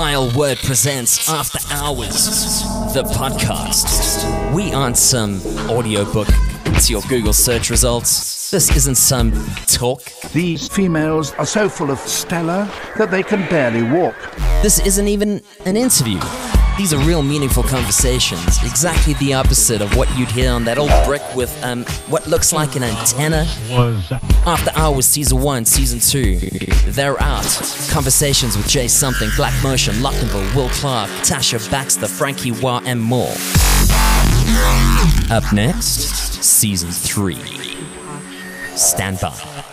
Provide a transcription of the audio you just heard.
Kyle Word presents After Hours, the podcast. We aren't some audiobook to your Google search results. This isn't some talk. These females are so full of Stella that they can barely walk. This isn't even an interview. These are real meaningful conversations, exactly the opposite of what you'd hear on that old brick with um, what looks like an antenna. After Hours Season 1, Season 2, they're out. Conversations with J'Something, Black Motion, Lockenville, Will Clark, Tasha Baxter, Frankie Wah, and more. Up next, Season 3. Stand by.